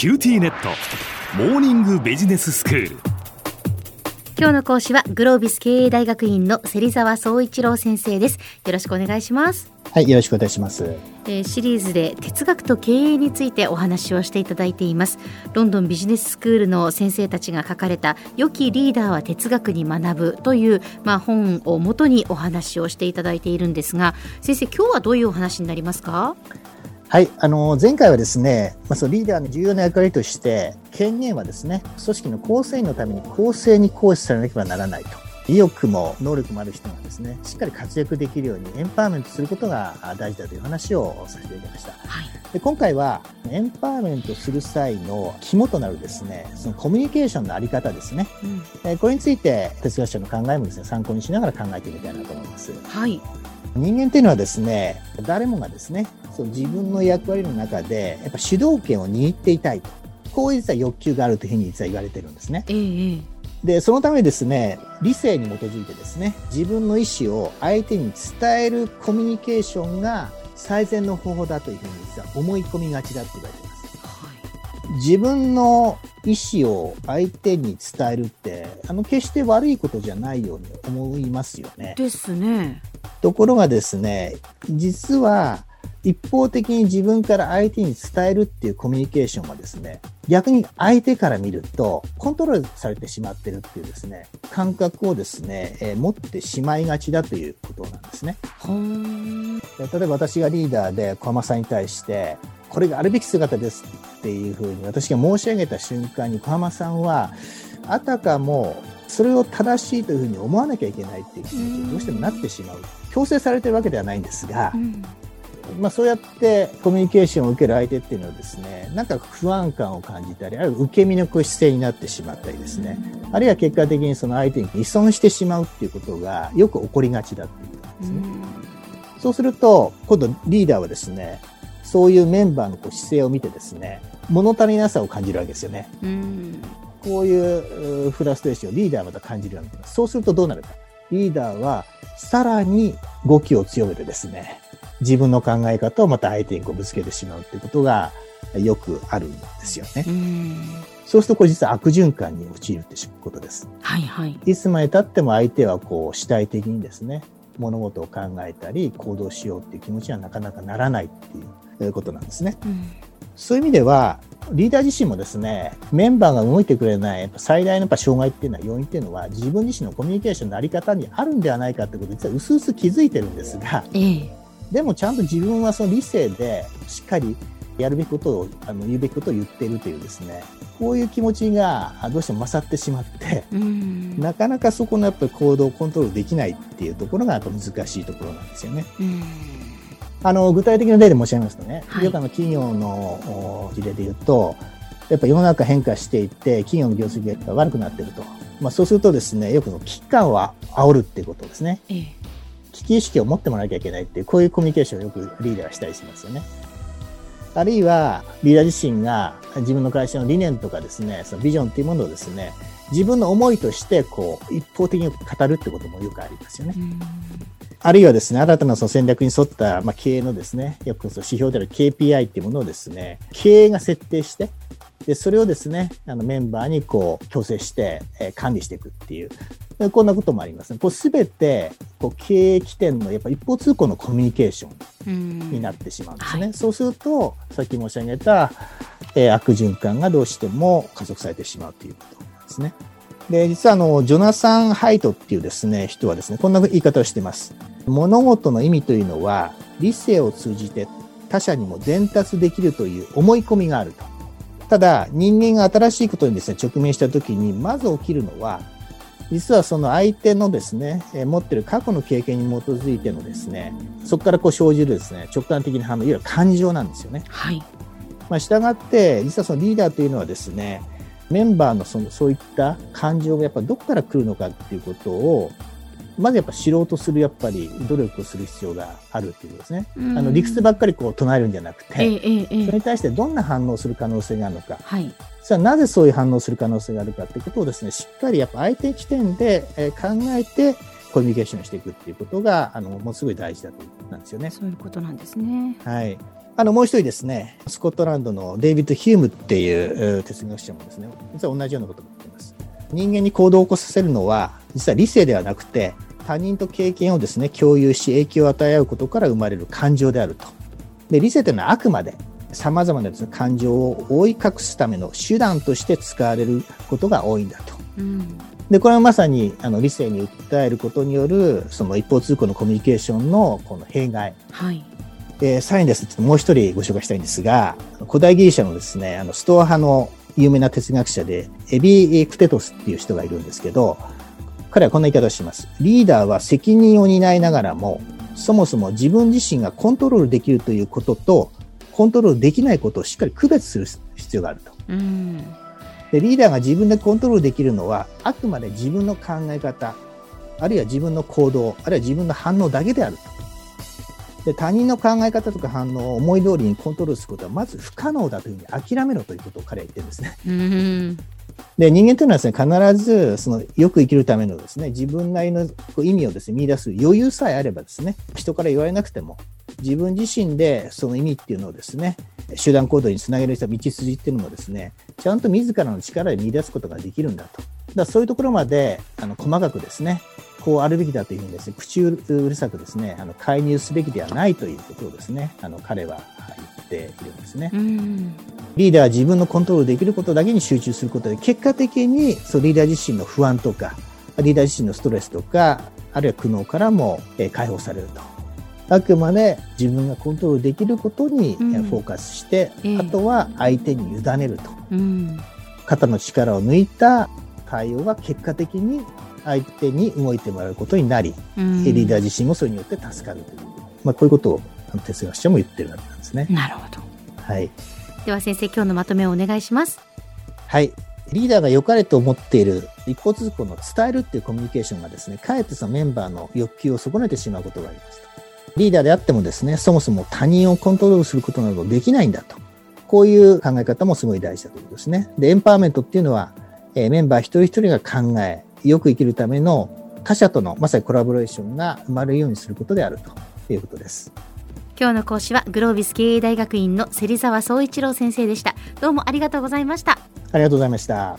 QTnet。モーニングビジネススクール。今日の講師はグロービス経営大学院の芹沢総一郎先生です。よろしくお願いします。はい、よろしくお願いします。えーシリーズで哲学と経営についてお話をしていただいています。ロンドンビジネススクールの先生たちが書かれた良きリーダーは哲学に学ぶというまあ本をもとにお話をしていただいているんですが先生今日はどういうお話になりますか？はい、あの前回はですね、まあ、そのリーダーの重要な役割として、権限はですね、組織の構成員のために公正に行使されなければならないと。意欲も能力もある人がですね、しっかり活躍できるようにエンパワーメントすることが大事だという話をさせていただきました。はいで今回はエンパワーメントする際の肝となるですね、そのコミュニケーションのあり方ですね。うんえーこれについて哲学者の考えもですね、参考にしながら考えてみたいなと思います。はい人間っていうのはですね、誰もがですね、そう自分の役割の中で、やっぱ主導権を握っていたいと。こういう実は欲求があるというふうに実は言われてるんですね。ええええで、そのためにですね、理性に基づいてですね、自分の意思を相手に伝えるコミュニケーションが最善の方法だというふうに実は思い込みがちだって言われています。自分の意思を相手に伝えるって、あの、決して悪いことじゃないように思いますよね。ですねところがですね、実は一方的に自分から相手に伝えるっていうコミュニケーションはですね、逆に相手から見るとコントロールされてしまってるっていうですね、感覚をですね、えー持ってしまいがちだということなんですね。例えば私がリーダーで小浜さんに対して、これがあるべき姿ですっていうふうに私が申し上げた瞬間に小浜さんは、あたかもそれを正しいというふうに思わなきゃいけないっていう気持ちにどうしてもなってしまう。強制されてるわけではないんですがう、んまあそうやってコミュニケーションを受ける相手っていうのはですね、なんか不安感を感じたり、あるいは受け身の姿勢になってしまったりですね、あるいは結果的にその相手に依存してしまうっていうことがよく起こりがちだっていうことなんですね。そうすると、今度リーダーはですね、そういうメンバーのこう姿勢を見てですね、物足りなさを感じるわけですよね。うんこういううフラストレーションをリーダーはまた感じるようになります。そうするとどうなるか。リーダーはさらに語気を強めてですね、自分の考え方をまた相手にこうぶつけてしまうっていうことがよくあるんですよねう。んそうするとこれ実は悪循環に陥るってことです。はいはいいつまで経っても相手はこう主体的にですね、物事を考えたり行動しようっていう気持ちにはなかなかならないっていうえーことなんですね。うんそういう意味では、リーダー自身もですね、メンバーが動いてくれないやっぱ最大のやっぱ障害っていうのは、要因っていうのは、自分自身のコミュニケーションのあり方にあるんではないかってことを実は薄々気づいてるんですが、ええでもちゃんと自分はその理性でしっかりやるべきことを、あの言うべきことを言っているというですね、こういう気持ちがあどうしても勝ってしまって、うんなかなかそこのやっぱり行動をコントロールできないっていうところがやっぱ難しいところなんですよね。うんあの具体的な例で申し上げますとね、はいよくあの企業のお事例で言うと、やっぱ世の中変化していって、企業の業績が悪くなっていると。まあ、そうするとですね、よく危機感を煽るっていうことですね。ええ危機意識を持ってもらわなきゃいけないっていう、こういうコミュニケーションをよくリーダーはしたりしますよね。あるいは、リーダー自身が自分の会社の理念とかですね、そのビジョンっていうものをですね、自分の思いとして、こう、一方的に語るってこともよくありますよね。うんあるいはですね、新たなその戦略に沿った、まあ、経営のですね、よくその指標である KPI っていうものをですね、経営が設定して、で、それをですね、あのメンバーにこう、強制して、えー管理していくっていう、えこんなこともありますね。こう、すべて、こう、経営起点のやっぱ一方通行のコミュニケーションうんになってしまうんですね。はいそうすると、さっき申し上げた、えー悪循環がどうしても加速されてしまうということなんですね。で、実はあの、ジョナサン・ハイトっていうですね、人はですね、こんな言い方をしています。物事の意味というのは、理性を通じて他者にも伝達できるという思い込みがあると。ただ、人間が新しいことにですね、直面したときに、まず起きるのは、実はその相手のですね、えー持ってる過去の経験に基づいてのですね、そこからこう生じるですね、直感的な反応、いわゆる感情なんですよね。はいまあ、従って、実はそのリーダーというのはですね、メンバーのそのそういった感情がやっぱどこから来るのかっていうことを、まずやっぱ知ろうとするやっぱり努力をする必要があるっていうことですね。うんあの理屈ばっかりこう唱えるんじゃなくて、ええそれに対してどんな反応をする可能性があるのか、はいそれはなぜそういう反応をする可能性があるかっていうことをですね、しっかりやっぱ相手起点でえー考えてコミュニケーションしていくっていうことが、あの、ものすごい大事だとなんですよね。そういうことなんですねはい。あのもう一人ですね、スコットランドのデイビッド・ヒュームっていう哲学者もですね、実は同じようなことを言っています。人間に行動を起こさせるのは、実は理性ではなくて、他人と経験をですね、共有し影響を与え合うことから生まれる感情であると。で、理性というのはあくまで様々なです、ね、感情を覆い隠すための手段として使われることが多いんだと。うん、で、これはまさにあの理性に訴えることによるその一方通行のコミュニケーションのこの弊害。はい。えー、さらにですね、ちょっともう一人ご紹介したいんですが、古代ギリシャのですね、あの、ストア派の有名な哲学者で、エビ・クテトスっていう人がいるんですけど、彼はこんな言い方をします。リーダーは責任を担いながらも、そもそも自分自身がコントロールできるということと、コントロールできないことをしっかり区別する必要があると。でリーダーが自分でコントロールできるのは、あくまで自分の考え方、あるいは自分の行動、あるいは自分の反応だけであると。で他人の考え方とか反応を思い通りにコントロールすることはまず不可能だというふうに諦めろということを彼は言ってるんですね。で人間というのはですね必ずそのよく生きるためのですね自分なりの意味をですね見出す余裕さえあればですね人から言われなくても自分自身でその意味っていうのをですね集団行動につなげる道筋っていうのもですねちゃんと自らの力で見出すことができるんだとだそういうところまであの細かくですねこうあるべきだというふうにですね、口うるさくですね、あの介入すべきではないということをですね、あの彼は言っているんですね。リーダーは自分のコントロールできることだけに集中することで、結果的にそうリーダー自身の不安とか、リーダー自身のストレスとか、あるいは苦悩からも解放されると。あくまで自分がコントロールできることにフォーカスして、うん、あとは相手に委ねると。うん、肩の力を抜いた対応が結果的に相手に動いてもらうことになり、うん、リーダー自身もそれによって助かるという、まあ、こういうことを哲学者も言ってるわけなんですね。なるほど。はい。では先生、今日のまとめをお願いします。はい。リーダーが良かれと思っている一方通行の伝えるっていうコミュニケーションがですね、かえってそのメンバーの欲求を損ねてしまうことがありますと。リーダーであってもですね、そもそも他人をコントロールすることなどできないんだと。こういう考え方もすごい大事だということですね。で、エンパワーメントっていうのは、えー、メンバー一人一人が考え、よく生きるための他者とのまさにコラボレーションが生まれるようにすることであるということです。今日の講師はグロービス経営大学院の芹沢総一郎先生でした。どうもありがとうございました。ありがとうございました。